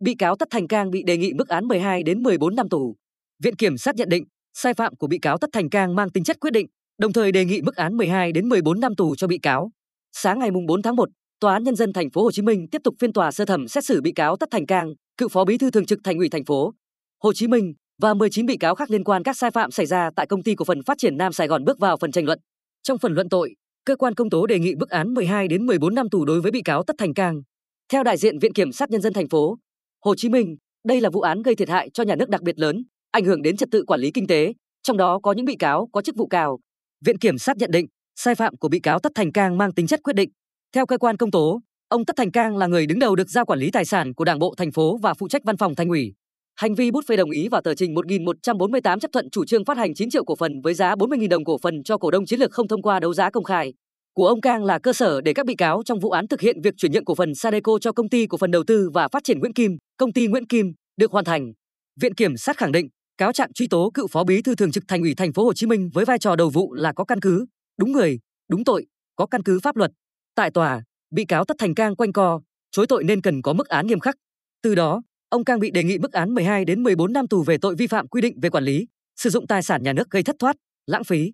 bị cáo Tất Thành Cang bị đề nghị mức án 12 đến 14 năm tù. Viện kiểm sát nhận định, sai phạm của bị cáo Tất Thành Cang mang tính chất quyết định, đồng thời đề nghị mức án 12 đến 14 năm tù cho bị cáo. Sáng ngày 4 tháng 1, Tòa án nhân dân thành phố Hồ Chí Minh tiếp tục phiên tòa sơ thẩm xét xử bị cáo Tất Thành Cang, cựu phó bí thư thường trực Thành ủy thành phố Hồ Chí Minh và 19 bị cáo khác liên quan các sai phạm xảy ra tại công ty cổ phần phát triển Nam Sài Gòn bước vào phần tranh luận. Trong phần luận tội, cơ quan công tố đề nghị mức án 12 đến 14 năm tù đối với bị cáo Tất Thành Cang. Theo đại diện Viện kiểm sát nhân dân thành phố Hồ Chí Minh, đây là vụ án gây thiệt hại cho nhà nước đặc biệt lớn, ảnh hưởng đến trật tự quản lý kinh tế, trong đó có những bị cáo có chức vụ cao. Viện kiểm sát nhận định, sai phạm của bị cáo Tất Thành Cang mang tính chất quyết định. Theo cơ quan công tố, ông Tất Thành Cang là người đứng đầu được giao quản lý tài sản của Đảng bộ thành phố và phụ trách văn phòng thành ủy. Hành vi bút phê đồng ý vào tờ trình 1148 chấp thuận chủ trương phát hành 9 triệu cổ phần với giá 40.000 đồng cổ phần cho cổ đông chiến lược không thông qua đấu giá công khai của ông Cang là cơ sở để các bị cáo trong vụ án thực hiện việc chuyển nhượng cổ phần Sadeco cho công ty cổ phần đầu tư và phát triển Nguyễn Kim, công ty Nguyễn Kim được hoàn thành. Viện kiểm sát khẳng định, cáo trạng truy tố cựu phó bí thư thường trực thành ủy thành phố Hồ Chí Minh với vai trò đầu vụ là có căn cứ, đúng người, đúng tội, có căn cứ pháp luật. Tại tòa, bị cáo Tất Thành Cang quanh co, chối tội nên cần có mức án nghiêm khắc. Từ đó, ông Cang bị đề nghị mức án 12 đến 14 năm tù về tội vi phạm quy định về quản lý, sử dụng tài sản nhà nước gây thất thoát, lãng phí.